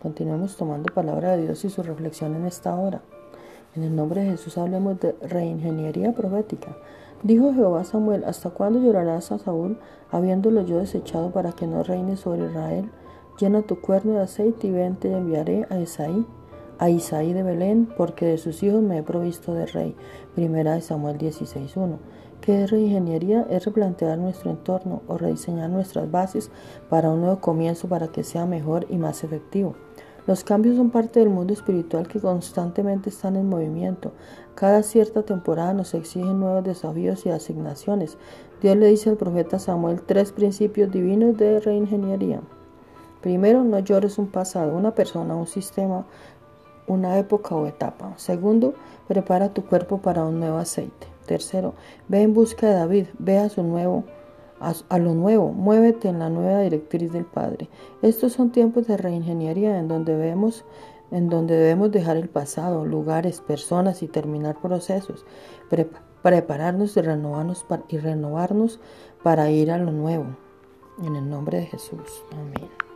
Continuemos tomando palabra de Dios y su reflexión en esta hora. En el nombre de Jesús hablemos de reingeniería profética. Dijo Jehová a Samuel, ¿hasta cuándo llorarás a Saúl, habiéndolo yo desechado para que no reine sobre Israel? Llena tu cuerno de aceite y ven, te enviaré a Isaí, a Isaí de Belén, porque de sus hijos me he provisto de rey. Primera de Samuel 16.1. ¿Qué es reingeniería? Es replantear nuestro entorno o rediseñar nuestras bases para un nuevo comienzo para que sea mejor y más efectivo. Los cambios son parte del mundo espiritual que constantemente están en movimiento. Cada cierta temporada nos exigen nuevos desafíos y asignaciones. Dios le dice al profeta Samuel tres principios divinos de reingeniería. Primero, no llores un pasado, una persona, un sistema, una época o etapa. Segundo, prepara tu cuerpo para un nuevo aceite. Tercero, ve en busca de David, ve a su nuevo a, lo nuevo, muévete en la nueva directriz del Padre. Estos son tiempos de reingeniería en donde debemos, en donde debemos dejar el pasado, lugares, personas y terminar procesos, prepararnos y renovarnos, y renovarnos para ir a lo nuevo. En el nombre de Jesús. Amén.